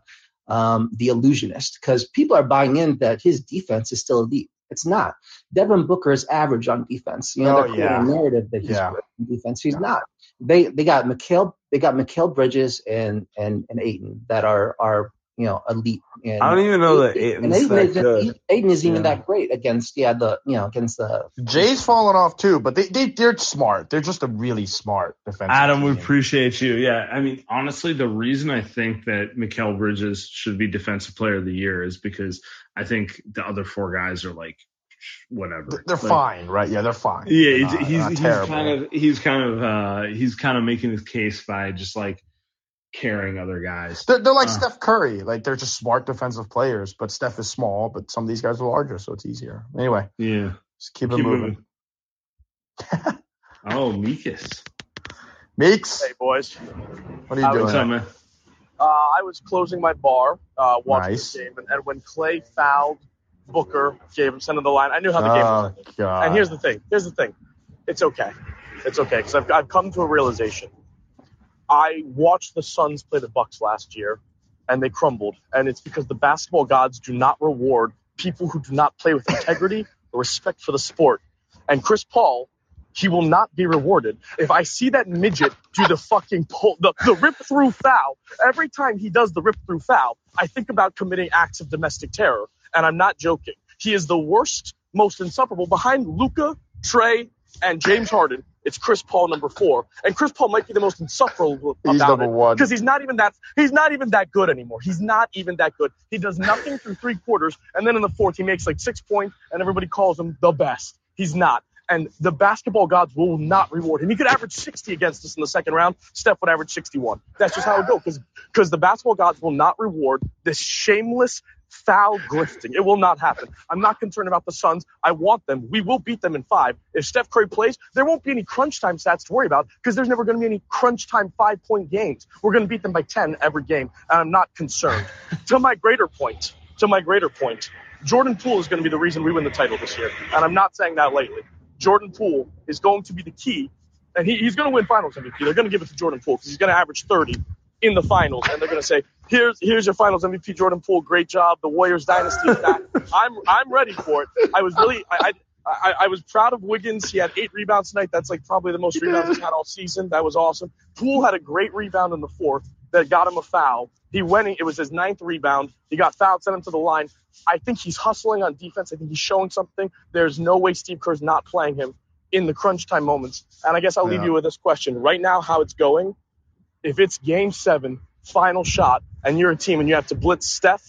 Speaker 8: um, the illusionist, because people are buying in that his defense is still elite. It's not. Devin Booker is average on defense. You know, oh,
Speaker 7: yeah.
Speaker 8: narrative that he's yeah. on defense. He's yeah. not. They they got Mikal they got Mikal Bridges and and and Ayton that are are you know elite. And
Speaker 9: I don't even know that
Speaker 8: and
Speaker 9: Ayton's
Speaker 8: Ayton,
Speaker 9: that
Speaker 8: isn't,
Speaker 9: good.
Speaker 8: Ayton isn't even
Speaker 9: Yeah.
Speaker 8: that great against yeah the you know against the
Speaker 2: Jay's falling off too, but they they they're smart. They're just a really smart defensive.
Speaker 1: Adam, we appreciate you. Yeah, I mean, honestly, the reason I think that Mikal Bridges should be Defensive Player of the Year is because I think the other four guys are like whatever.
Speaker 2: They're
Speaker 1: Like,
Speaker 2: fine, right? Yeah, they're fine.
Speaker 1: Yeah,
Speaker 2: They're
Speaker 1: he's,
Speaker 2: not-
Speaker 1: he's,
Speaker 2: not
Speaker 1: he's
Speaker 2: terrible.
Speaker 1: kind of he's kind of uh he's kind of making his case by just like carrying other guys.
Speaker 2: They're, they're like
Speaker 1: Uh.
Speaker 2: Steph Curry. Like they're just smart defensive players, but Steph is small, but some of these guys are larger, so it's easier. Anyway,
Speaker 1: Yeah,
Speaker 2: just keep it moving.
Speaker 1: moving. oh, Meekus,
Speaker 2: Meeks,
Speaker 10: Hey boys,
Speaker 2: what are you
Speaker 10: How
Speaker 2: doing?
Speaker 1: what's up, man?
Speaker 10: uh, I was closing my bar, uh, watching
Speaker 2: Nice.
Speaker 10: the game, and, and when Klay fouled Booker, gave him center of the line, I knew how the game was.
Speaker 2: Oh god.
Speaker 10: And here's the thing. Here's the thing. It's okay. It's okay because I've, I've come to a realization. I watched the Suns play the Bucks last year, and they crumbled. And it's because the basketball gods do not reward people who do not play with integrity or respect for the sport. And Chris Paul, he will not be rewarded. If I see that midget do the fucking pull, the, the rip through foul, every time he does the rip through foul, I think about committing acts of domestic terror. And I'm not joking. He is the worst, most insufferable behind Luka, Trae, and James Harden. It's Chris Paul number four, and Chris Paul might be the most insufferable
Speaker 2: He's
Speaker 10: about
Speaker 2: number
Speaker 10: it
Speaker 2: one.
Speaker 10: because he's not even that he's not even that good anymore. He's not even that good. He does nothing through three quarters, and then in the fourth he makes like six points, and everybody calls him the best. He's not. And the basketball gods will not reward him. He could average 60 against us in the second round. Steph would average 61. That's just how it goes. Because because the basketball gods will not reward this shameless foul grifting. It will not happen. I'm not concerned about the Suns. I want them. We will beat them in five. If Steph Curry plays, there won't be any crunch time stats to worry about because there's never going to be any crunch time five point games. We're going to beat them by 10 every game, and I'm not concerned. to my greater point, to my greater point, Jordan Poole is going to be the reason we win the title this year, and I'm not saying that lately. Jordan Poole is going to be the key, and he, he's going to win Finals MVP. They're going to give it to Jordan Poole because he's going to average 30 in the finals, and they're going to say, "Here's here's your Finals MVP, Jordan Poole. Great job. The Warriors dynasty is back." I'm I'm ready for it. I was really I. I I, I was proud of Wiggins. He had eight rebounds tonight. That's like probably the most rebounds he's had all season. That was awesome. Poole had a great rebound in the fourth that got him a foul. He went. It was his ninth rebound. He got fouled, sent him to the line. I think he's hustling on defense. I think he's showing something. There's no way Steve Kerr's not playing him in the crunch time moments. And I guess I'll leave you with this question. Right now, how it's going, if it's game seven, final shot, and you're a team and you have to blitz Steph,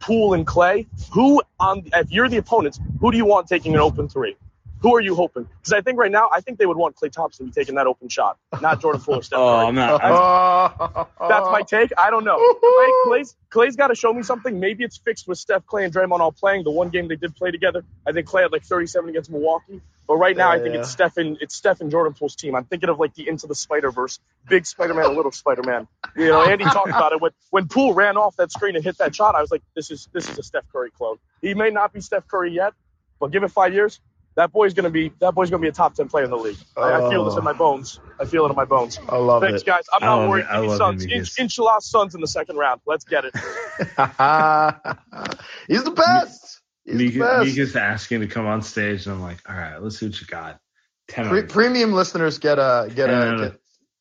Speaker 10: Poole, and Klay, who on if you're the opponents, who do you want taking an open three? Who are you hoping? Because I think right now, I think they would want Klay Thompson to be taking that open shot, not Jordan Poole or Steph
Speaker 1: Oh,
Speaker 10: Curry.
Speaker 1: I'm not.
Speaker 2: Oh,
Speaker 10: That's my take. I don't know. Klay, Klay's, Klay's got to show me something. Maybe it's fixed with Steph, Klay, and Draymond all playing. The one game they did play together, I think Klay had like 37 against Milwaukee. But right now, I think
Speaker 2: Yeah.
Speaker 10: it's Steph and it's Steph and Jordan Poole's team. I'm thinking of like the Into the Spider Verse, big Spider Man, and little Spider Man. You know, Andy talked about it when when Poole ran off that screen and hit that shot. I was like, this is this is a Steph Curry clone. He may not be Steph Curry yet, but give it five years. That boy's gonna be that boy's gonna be a top ten player in the league. I, I feel this in my oh. bones. I feel it in my bones.
Speaker 2: I love it.
Speaker 10: Thanks,
Speaker 2: it.
Speaker 10: guys. I'm
Speaker 1: I
Speaker 10: not worried.
Speaker 1: it. I
Speaker 10: Give me
Speaker 1: love
Speaker 10: Suns.
Speaker 1: it,
Speaker 10: In, inshallah, Suns in the second round. Let's get it.
Speaker 2: He's the best. The
Speaker 1: Mika. Mika's asking to come on stage, and I'm like, all right, let's see what you got. Ten,
Speaker 2: Pre- premium listeners get a get
Speaker 1: 10
Speaker 2: a
Speaker 1: out of-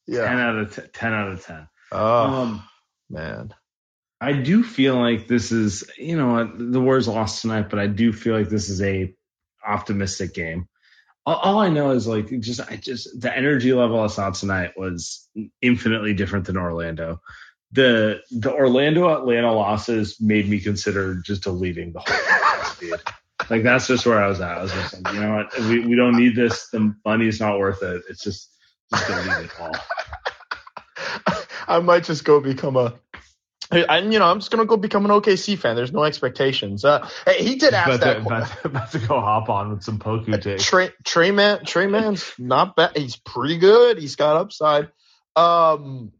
Speaker 2: yeah.
Speaker 1: 10 out of 10, 10 out of ten.
Speaker 2: Oh
Speaker 1: Um,
Speaker 2: man.
Speaker 1: I do feel like this is, you know, what, the Warriors lost tonight, but I do feel like this is a optimistic game. All, all I know is like just, I just the energy level I saw tonight was infinitely different than Orlando. The the Orlando Atlanta losses made me consider just deleting the whole feed. Like that's just where I was at. I was just like, you know what, we, we don't need this. The money's not worth it. It's just just delete it all.
Speaker 2: I might just go become a. And you know, I'm just gonna go become an OKC fan. There's no expectations. Uh, hey, he did ask
Speaker 9: About
Speaker 2: that.
Speaker 9: to, about, to, about to go hop on with some Poku takes.
Speaker 2: Trey Trey Man Trey Man's not bad. He's pretty good. He's got upside. Um,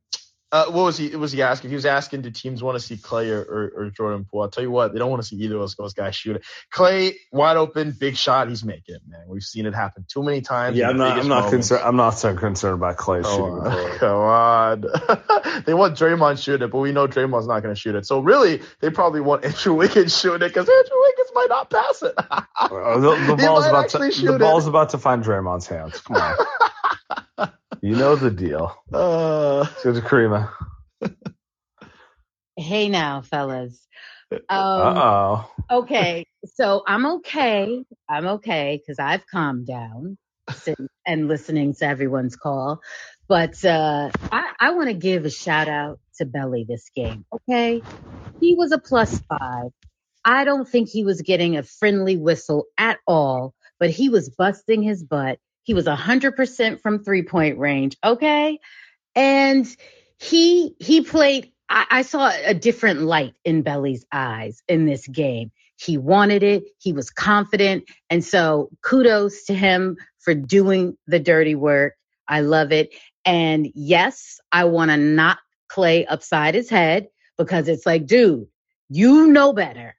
Speaker 2: uh, what was he? Was he asking? He was asking, do teams want to see Klay or, or, or Jordan Poole? I'll tell you what, they don't want to see either of those guys shoot it. Klay wide open, big shot. He's making it, man. We've seen it happen too many times.
Speaker 9: Yeah, I'm not. I'm not concerned. I'm not so concerned about Klay
Speaker 2: Come
Speaker 9: shooting. the
Speaker 2: on.
Speaker 9: ball.
Speaker 2: Come on. they want Draymond shoot it, but we know Draymond's not going to shoot it. So really, they probably want Andrew Wiggins shoot it because Andrew Wiggins might not pass it.
Speaker 9: The, the
Speaker 2: He
Speaker 9: ball's about to. The
Speaker 2: it.
Speaker 9: ball's about to find Draymond's hands. Come on.
Speaker 7: You know the deal.
Speaker 2: Uh,
Speaker 7: Let's go to Karima.
Speaker 11: Hey now, fellas. Um,
Speaker 7: Uh oh.
Speaker 11: okay, so I'm okay. I'm okay because I've calmed down since, and listening to everyone's call. But uh, I, I want to give a shout out to Belly this game. Okay, he was a plus five. I don't think he was getting a friendly whistle at all, but he was busting his butt. He was 100% from three point range. Okay. And he, he played, I, I saw a different light in Belly's eyes in this game. He wanted it. He was confident. And so kudos to him for doing the dirty work. I love it. And yes, I want to knock Klay upside his head because it's like, dude, you know better.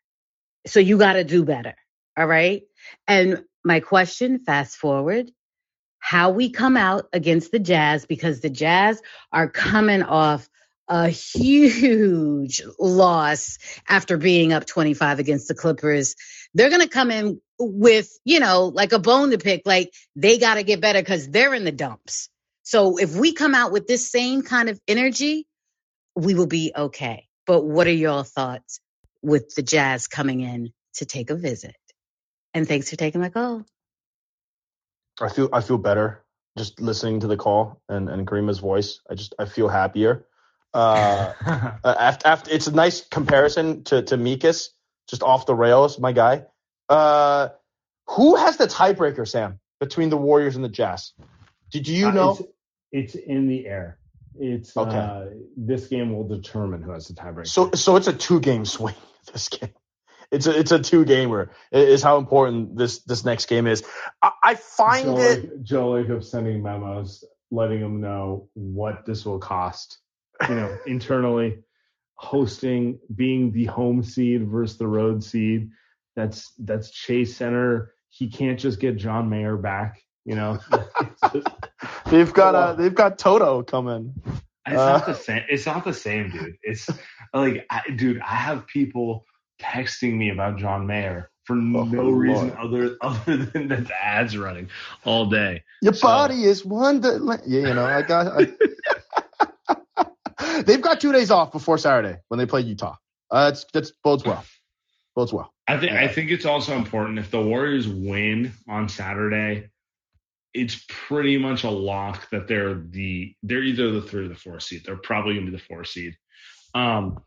Speaker 11: So you got to do better. All right. And my question, fast forward, how we come out against the Jazz because the Jazz are coming off a huge loss after being up 25 against the Clippers. They're going to come in with, you know, like a bone to pick. Like they got to get better because they're in the dumps. So if we come out with this same kind of energy, we will be okay. But what are your thoughts with the Jazz coming in to take a visit? And thanks for taking my call.
Speaker 2: I feel I feel better just listening to the call and and Karima's voice. I just I feel happier. Uh, after, after it's a nice comparison to to Mikas, just off the rails, my guy. Uh, who has the tiebreaker, Sam, between the Warriors and the Jazz? Did you
Speaker 1: Uh,
Speaker 2: know?
Speaker 1: It's, it's in the air. It's
Speaker 2: Okay.
Speaker 1: uh, this game will determine who has the tiebreaker.
Speaker 2: So so it's a two game swing. This game, it's a it's a two gamer. Is how important this this next game is. I, I find
Speaker 1: Joe,
Speaker 2: it.
Speaker 1: Joe Lacob sending memos, letting them know what this will cost. You know, internally, hosting, being the home seed versus the road seed. That's that's Chase Center. He can't just get John Mayer back. You know, just-
Speaker 2: They've got uh they've got Toto coming.
Speaker 12: It's
Speaker 2: Uh,
Speaker 12: not the same. It's not the same, dude. It's like, I, dude, I have people texting me about John Mayer for no
Speaker 2: Oh,
Speaker 12: reason
Speaker 2: Lord.
Speaker 12: other other than that the ads running all day.
Speaker 2: Your
Speaker 12: So-
Speaker 2: body is wonderland. Yeah, you know, I got. I, they've got two days off before Saturday when they play Utah. Uh, that's that's bodes well. Bodes well.
Speaker 12: I think I think it's also important if the Warriors win on Saturday, it's pretty much a lock that they're the they're either the three or the four seed. They're probably gonna be the four seed. Um,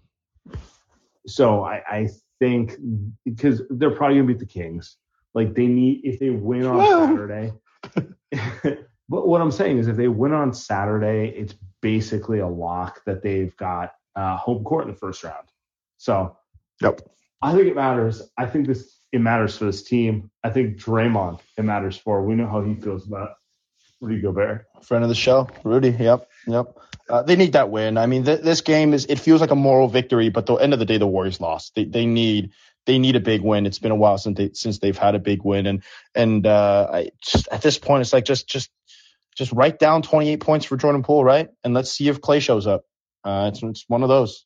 Speaker 1: so I, I think because they're probably gonna beat the Kings. Like they need if they win on
Speaker 2: Whoa.
Speaker 1: Saturday. but what I'm saying is if they win on Saturday, it's basically a lock that they've got uh, home court in the first round. So
Speaker 2: Yep.
Speaker 1: I think it matters. I think this it matters for this team. I think Draymond it matters for. We know how he feels about Rudy Gobert.
Speaker 2: Friend of the show, Rudy. Yep, yep. Uh, they need that win. I mean, th- this game is. It feels like a moral victory, but the end of the day, the Warriors lost. They they need they need a big win. It's been a while since they since they've had a big win, and and uh, I just at this point, it's like just just just write down 28 points for Jordan Poole, right? And let's see if Clay shows up. Uh, it's it's one of those.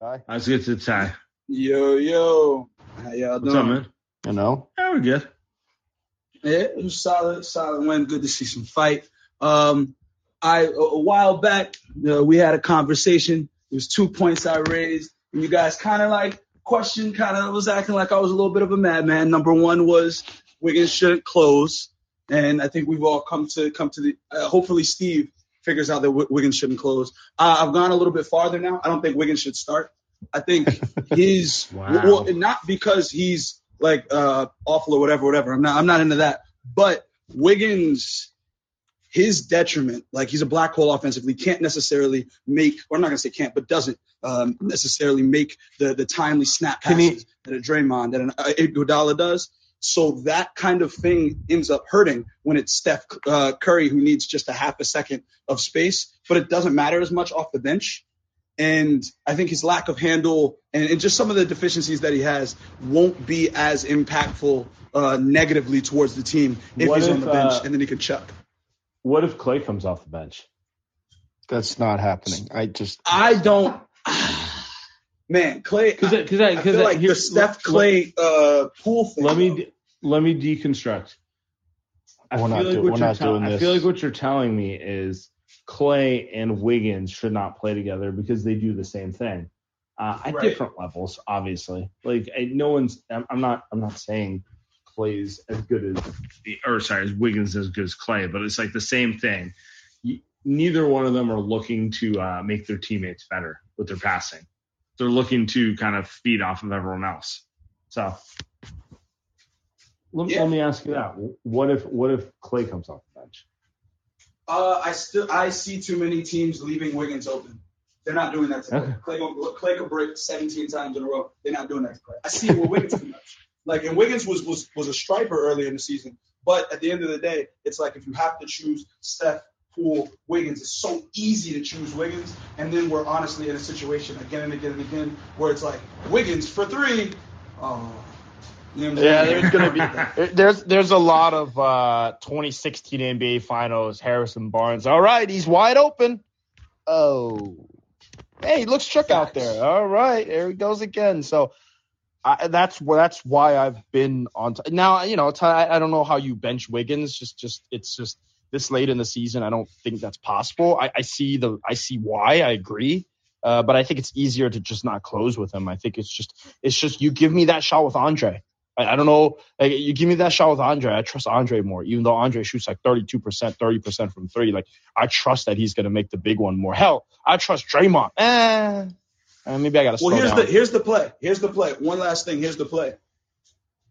Speaker 12: Let's get to the tie.
Speaker 13: Yo, yo. How y'all
Speaker 12: What's
Speaker 13: doing?
Speaker 12: up, man?
Speaker 2: You know,
Speaker 12: Yeah, we're good.
Speaker 13: Yeah, it was solid, solid win. Good to see some fight. Um, I a while back uh, we had a conversation. There was two points I raised, and you guys kind of like questioned, kind of was acting like I was a little bit of a madman. Number one was Wiggins shouldn't close, and I think we've all come to come to the. Uh, hopefully, Steve figures out that w- Wiggins shouldn't close. Uh, I've gone a little bit farther now. I don't think Wiggins should start. I think his
Speaker 1: Wow.
Speaker 13: well, not because he's like uh, awful or whatever, whatever. I'm not. I'm not into that. But Wiggins, his detriment, like he's a black hole offensively, can't necessarily make, or I'm not gonna say can't, but doesn't um, necessarily make the the timely snap
Speaker 2: Can he-
Speaker 13: passes that a Draymond that an uh, Iguodala does. So that kind of thing ends up hurting when it's Steph uh, Curry who needs just a half a second of space, but it doesn't matter as much off the bench. And I think his lack of handle and, and just some of the deficiencies that he has won't be as impactful uh, negatively towards the team if
Speaker 1: What
Speaker 13: he's
Speaker 1: if,
Speaker 13: on the bench
Speaker 1: uh,
Speaker 13: and then he can chuck.
Speaker 1: What if Klay comes off the bench?
Speaker 2: That's not happening. I just
Speaker 13: I don't. Man, Klay,
Speaker 1: Because
Speaker 13: I,
Speaker 1: because I,
Speaker 13: I
Speaker 1: 'cause
Speaker 13: feel
Speaker 1: I-
Speaker 13: like
Speaker 1: here-
Speaker 13: the Steph
Speaker 1: let-
Speaker 13: Klay uh, Poole thing.
Speaker 1: Let me de- let me deconstruct. I
Speaker 2: We're
Speaker 1: feel
Speaker 2: not
Speaker 1: like
Speaker 2: do-
Speaker 1: what
Speaker 2: we're
Speaker 1: you're
Speaker 2: not
Speaker 1: tell-
Speaker 2: doing
Speaker 1: I feel like what you're telling me is Klay and Wiggins should not play together because they do the same thing uh, at
Speaker 13: Right.
Speaker 1: different levels. Obviously, like I, no one's. I'm, I'm not. I'm not saying Klay's as good as, the or sorry, as Wiggins as good as Klay, but it's like the same thing. You, neither one of them are looking to uh, make their teammates better with their passing. They're looking to kind of feed off of everyone else. So let,
Speaker 13: Yeah.
Speaker 1: let me ask you that: What if what if Klay comes off the bench?
Speaker 13: Uh, I still I see too many teams leaving Wiggins open. They're not doing that to Klay.
Speaker 1: Okay.
Speaker 13: Klay, gonna- Klay could break 17 times in a row. They're not doing that to Klay. I see it with Wiggins too much. Like, and Wiggins was was was a striper earlier in the season, but at the end of the day, it's like if you have to choose Steph, Poole, Wiggins, it's so easy to choose Wiggins, and then we're honestly in a situation again and again and again where it's like Wiggins for three. Oh, you know
Speaker 2: Yeah, there's gonna be there's there's a lot of uh 2016 NBA Finals. Harrison Barnes. All right, he's wide open. Oh, hey, looks Chuck out there. All right, there he goes again. So I, that's that's why I've been on. T- now you know Ty, I don't know how you bench Wiggins. Just just it's just this late in the season. I don't think that's possible. I, I see the I see why. I agree. Uh, but I think it's easier to just not close with him. I think it's just it's just you give me that shot with Andre. I, I don't know. Like you give me that shot with Andre. I trust Andre more, even though Andre shoots like 32%, 30% from three. Like I trust that he's gonna make the big one more. Hell, I trust Draymond. Eh, uh, maybe I gotta
Speaker 13: Well, here's
Speaker 2: down.
Speaker 13: the here's the play. Here's the play. One last thing. Here's the play.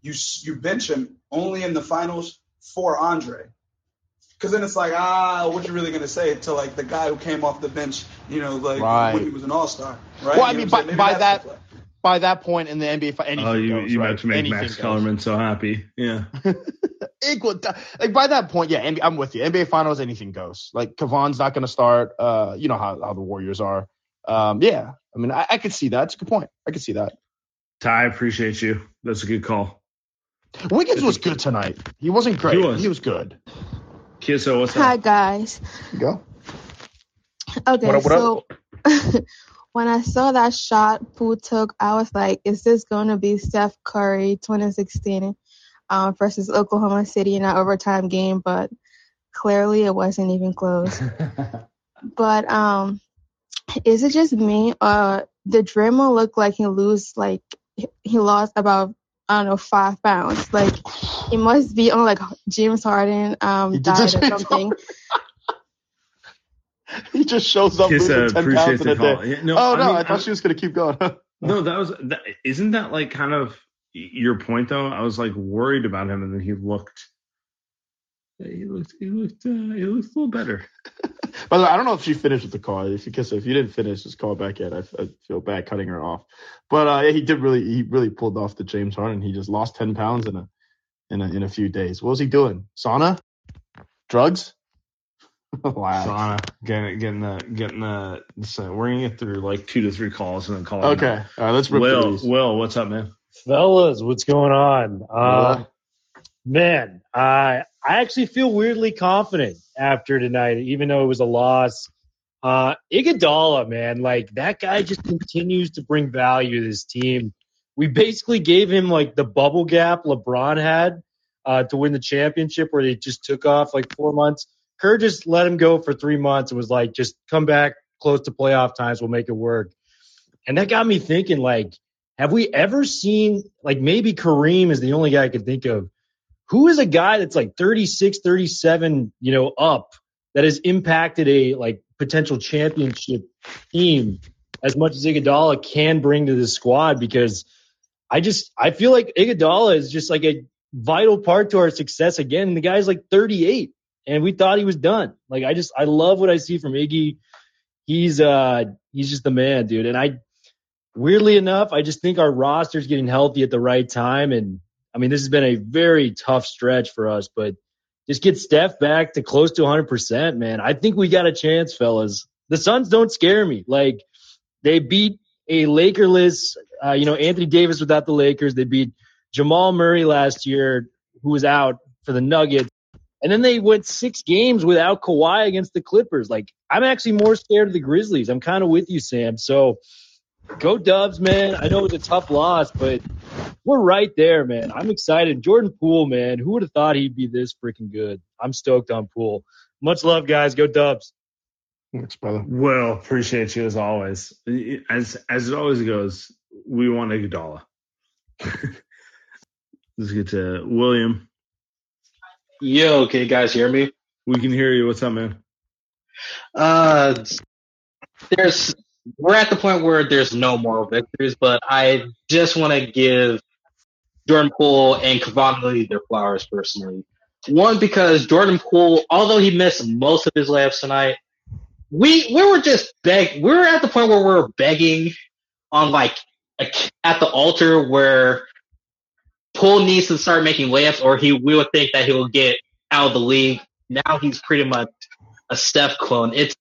Speaker 13: You you bench him only in the finals for Andre, because then it's like ah, what you really gonna say to like the guy who came off the bench, you know, like
Speaker 2: Right.
Speaker 13: when he was an All Star, right?
Speaker 2: Well, I
Speaker 13: You
Speaker 2: mean,
Speaker 13: know
Speaker 2: by,
Speaker 13: I'm saying? Maybe
Speaker 2: by that by that point in the NBA, fi- anything
Speaker 1: oh, you
Speaker 2: goes,
Speaker 1: you
Speaker 2: right?
Speaker 1: meant to make
Speaker 2: Anything
Speaker 1: Max
Speaker 2: goes.
Speaker 1: Kellerman so happy. Yeah.
Speaker 2: equal. Like by that point, yeah, NBA, I'm with you. NBA Finals, anything goes. Like Kevon's not going to start. Uh, you know how, how the Warriors are. Um, yeah, I mean, I, I could see that. It's a good point. I could see that.
Speaker 1: Ty, I appreciate you. That's a good call.
Speaker 2: Wiggins was good tonight. He wasn't great.
Speaker 1: He
Speaker 2: He
Speaker 1: was.
Speaker 2: was, good.
Speaker 1: Kisso, what's
Speaker 14: Hi
Speaker 1: up?
Speaker 14: guys.
Speaker 2: Go.
Speaker 14: Okay,
Speaker 2: What up, what
Speaker 14: so when I saw that shot Poole took, I was like, is this going to be Steph Curry 2016 um, versus Oklahoma City in that overtime game? But clearly it wasn't even close. but um, is it just me? Uh, did Draymond look like he lose like he lost about I don't know five pounds? Like he must be on like James Harden um
Speaker 2: did
Speaker 14: diet or something.
Speaker 2: He just shows up
Speaker 1: Kiss,
Speaker 2: losing
Speaker 1: uh,
Speaker 2: 10 pounds in
Speaker 1: the
Speaker 2: a day.
Speaker 1: call. Yeah, no,
Speaker 2: oh
Speaker 1: I
Speaker 2: no,
Speaker 1: mean,
Speaker 2: I thought
Speaker 1: I'm-
Speaker 2: she was going to keep going.
Speaker 1: No, that was that. Isn't that like kind of your point though? I was like worried about him, and then he looked. He looked. He looked. Uh, he looked a little better.
Speaker 2: By the way, I don't know if she finished with the call. If you, if you didn't finish, just call back yet. I, I feel bad cutting her off. But uh, yeah, he did really, he really pulled off the James Harden. He just lost ten pounds in a, in a, in a few days. What was he doing? Sauna, drugs. wow.
Speaker 1: Sauna, getting getting the getting the. So we're gonna get through like two to three calls and then call. it
Speaker 2: Okay, all right, let's rip
Speaker 1: Will. Will, what's up, man?
Speaker 15: Fellas, what's going on?
Speaker 2: Yeah.
Speaker 15: Man, I I actually feel weirdly confident after tonight, even though it was a loss. Uh, Iguodala, man, like that guy just continues to bring value to this team. We basically gave him like the bubble gap LeBron had uh, to win the championship, where they just took off like four months. Kerr just let him go for three months and was like, just come back close to playoff times, we'll make it work. And that got me thinking, like, have we ever seen like maybe Kareem is the only guy I could think of who is a guy that's like 36, 37, you know, up that has impacted a like potential championship team as much as Iguodala can bring to the squad? Because I just I feel like Iguodala is just like a vital part to our success again. The guy's like 38, and we thought he was done. Like I just I love what I see from Iggy. He's uh he's just the man, dude. And I weirdly enough, I just think our roster's getting healthy at the right time. And mean, this has been a very tough stretch for us, but just get Steph back to close to 100%, man. I think we got a chance, fellas. The Suns don't scare me. Like they beat a Lakerless, uh, you know, Anthony Davis without the Lakers. They beat Jamal Murray last year, who was out for the Nuggets. And then they went six games without Kawhi against the Clippers. Like, I'm actually more scared of the Grizzlies. I'm kind of with you, Sam. So go Dubs, man. I know it's a tough loss, but we're right there, man. I'm excited. Jordan Poole, man. Who would have thought he'd be this freaking good? I'm stoked on Poole. Much love, guys. Go Dubs.
Speaker 2: Thanks, brother.
Speaker 12: Well, appreciate you as always. As as it always goes, we want a Iguodala. Let's get to William.
Speaker 16: Yo, can you guys hear me?
Speaker 12: We can hear you. What's up, man?
Speaker 16: Uh, there's we're at the point where there's no moral victories, but I just want to give Jordan Poole and Kevon Lee their flowers personally. One because Jordan Poole, although he missed most of his layups tonight, we we were just beg. We were at the point where we were begging on like a, at the altar where Poole needs to start making layups, or he we would think that he will get out of the league. Now he's pretty much a Steph clone. It's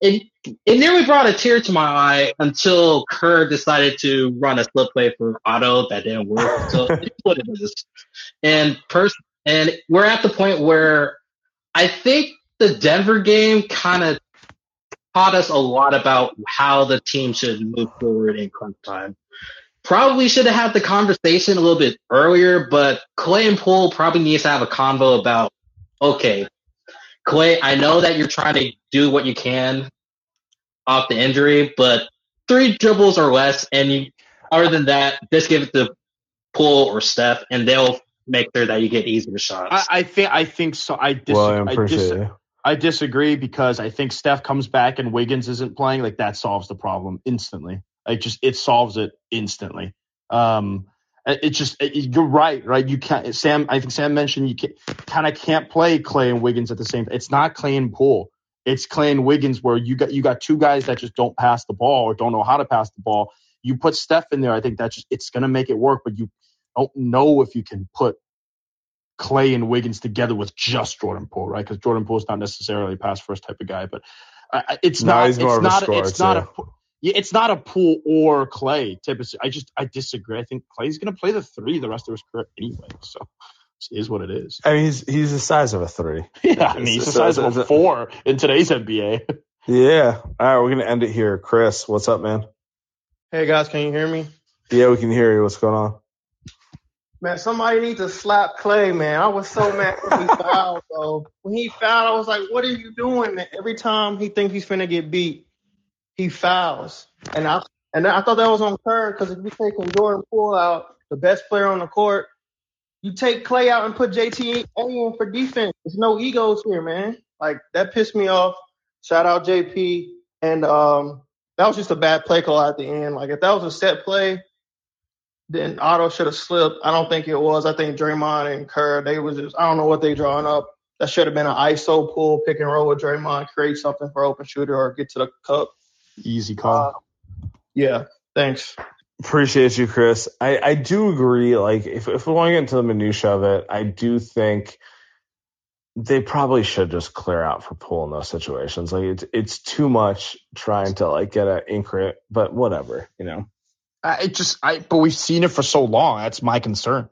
Speaker 16: it it nearly brought a tear to my eye until Kerr decided to run a slip play for Otto that didn't work. So it's what it is. And pers- and we're at the point where I think the Denver game kind of taught us a lot about how the team should move forward in crunch time. Probably should have had the conversation a little bit earlier, but Klay and Poole probably needs to have a convo about, okay, Klay, I know that you're trying to do what you can off the injury, but three dribbles or less, and you, other than that, just give it to Poole or Steph, and they'll make sure that you get easier shots.
Speaker 2: I, I think I think so. I disagree.
Speaker 7: William,
Speaker 2: I,
Speaker 7: appreciate
Speaker 2: dis- I disagree because I think Steph comes back and Wiggins isn't playing. Like that solves the problem instantly. Like just it solves it instantly. Um, it it just uh, it, you're right, right? You can't. Sam, I think Sam mentioned you can, kind of can't play Klay and Wiggins at the same. It's not Klay and Poole. It's Klay and Wiggins where you got you got two guys that just don't pass the ball or don't know how to pass the ball. You put Steph in there, I think that's just it's gonna make it work, but you don't know if you can put Klay and Wiggins together with just Jordan Poole, right? Because Jordan Poole's not necessarily a pass first type of guy, but I- it's
Speaker 7: No,
Speaker 2: not. it's not.
Speaker 7: scorer,
Speaker 2: it's not a.
Speaker 7: too.
Speaker 2: Yeah, it's not a Poole or Klay type of. I just I disagree. I think Klay's gonna play the three the rest of his career anyway. So it is what it is.
Speaker 7: I mean, he's he's the size of a three.
Speaker 2: Yeah, I mean he's the size of a four in today's NBA.
Speaker 7: Yeah. All right, we're gonna end it here. Chris, what's up, man?
Speaker 17: Hey guys, can you hear me?
Speaker 7: Yeah, we can hear you. What's going on?
Speaker 17: Man, somebody needs to slap Klay, man. I was so mad when he fouled, bro. When he fouled, I was like, what are you doing, man? Every time he thinks he's finna get beat, he fouls. And I and I thought that was on Kerr because if you taking Jordan Poole out, the best player on the court, you take Klay out and put JT in for defense. There's no egos here, man. Like that pissed me off. Shout out JP. And um that was just a bad play call at the end. Like if that was a set play, then Otto should have slipped. I don't think it was. I think Draymond and Kerr, they was just I don't know what they drawing up. That should have been an ISO Poole, pick and roll with Draymond, create something for open shooter or get to the cup.
Speaker 2: Easy call.
Speaker 17: Uh, yeah, thanks.
Speaker 7: Appreciate you, Chris. I, I do agree. Like, if, if we want to get into the minutia of it, I do think they probably should just clear out for Poole in those situations. Like, it's it's too much trying to like get an increment, but whatever, you know.
Speaker 2: I it just I but we've seen it for so long. That's my concern.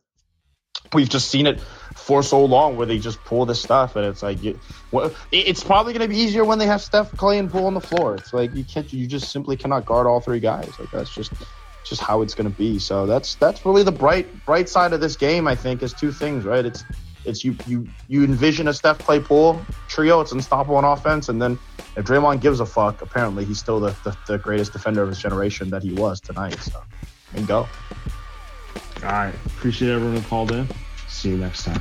Speaker 2: We've just seen it for so long where they just pull this stuff, and it's like you, well, it- it's probably going to be easier when they have Steph, Klay, and Poole on the floor. It's like you can't, you just simply cannot guard all three guys. Like that's just just how it's going to be. So that's that's really the bright bright side of this game. I think is two things, right? It's it's you you you envision a Steph, Klay, Poole trio. It's unstoppable on offense, and then if Draymond gives a fuck, apparently he's still the, the, the greatest defender of his generation that he was tonight. So and go.
Speaker 12: All right. Appreciate everyone who called in. See you next time.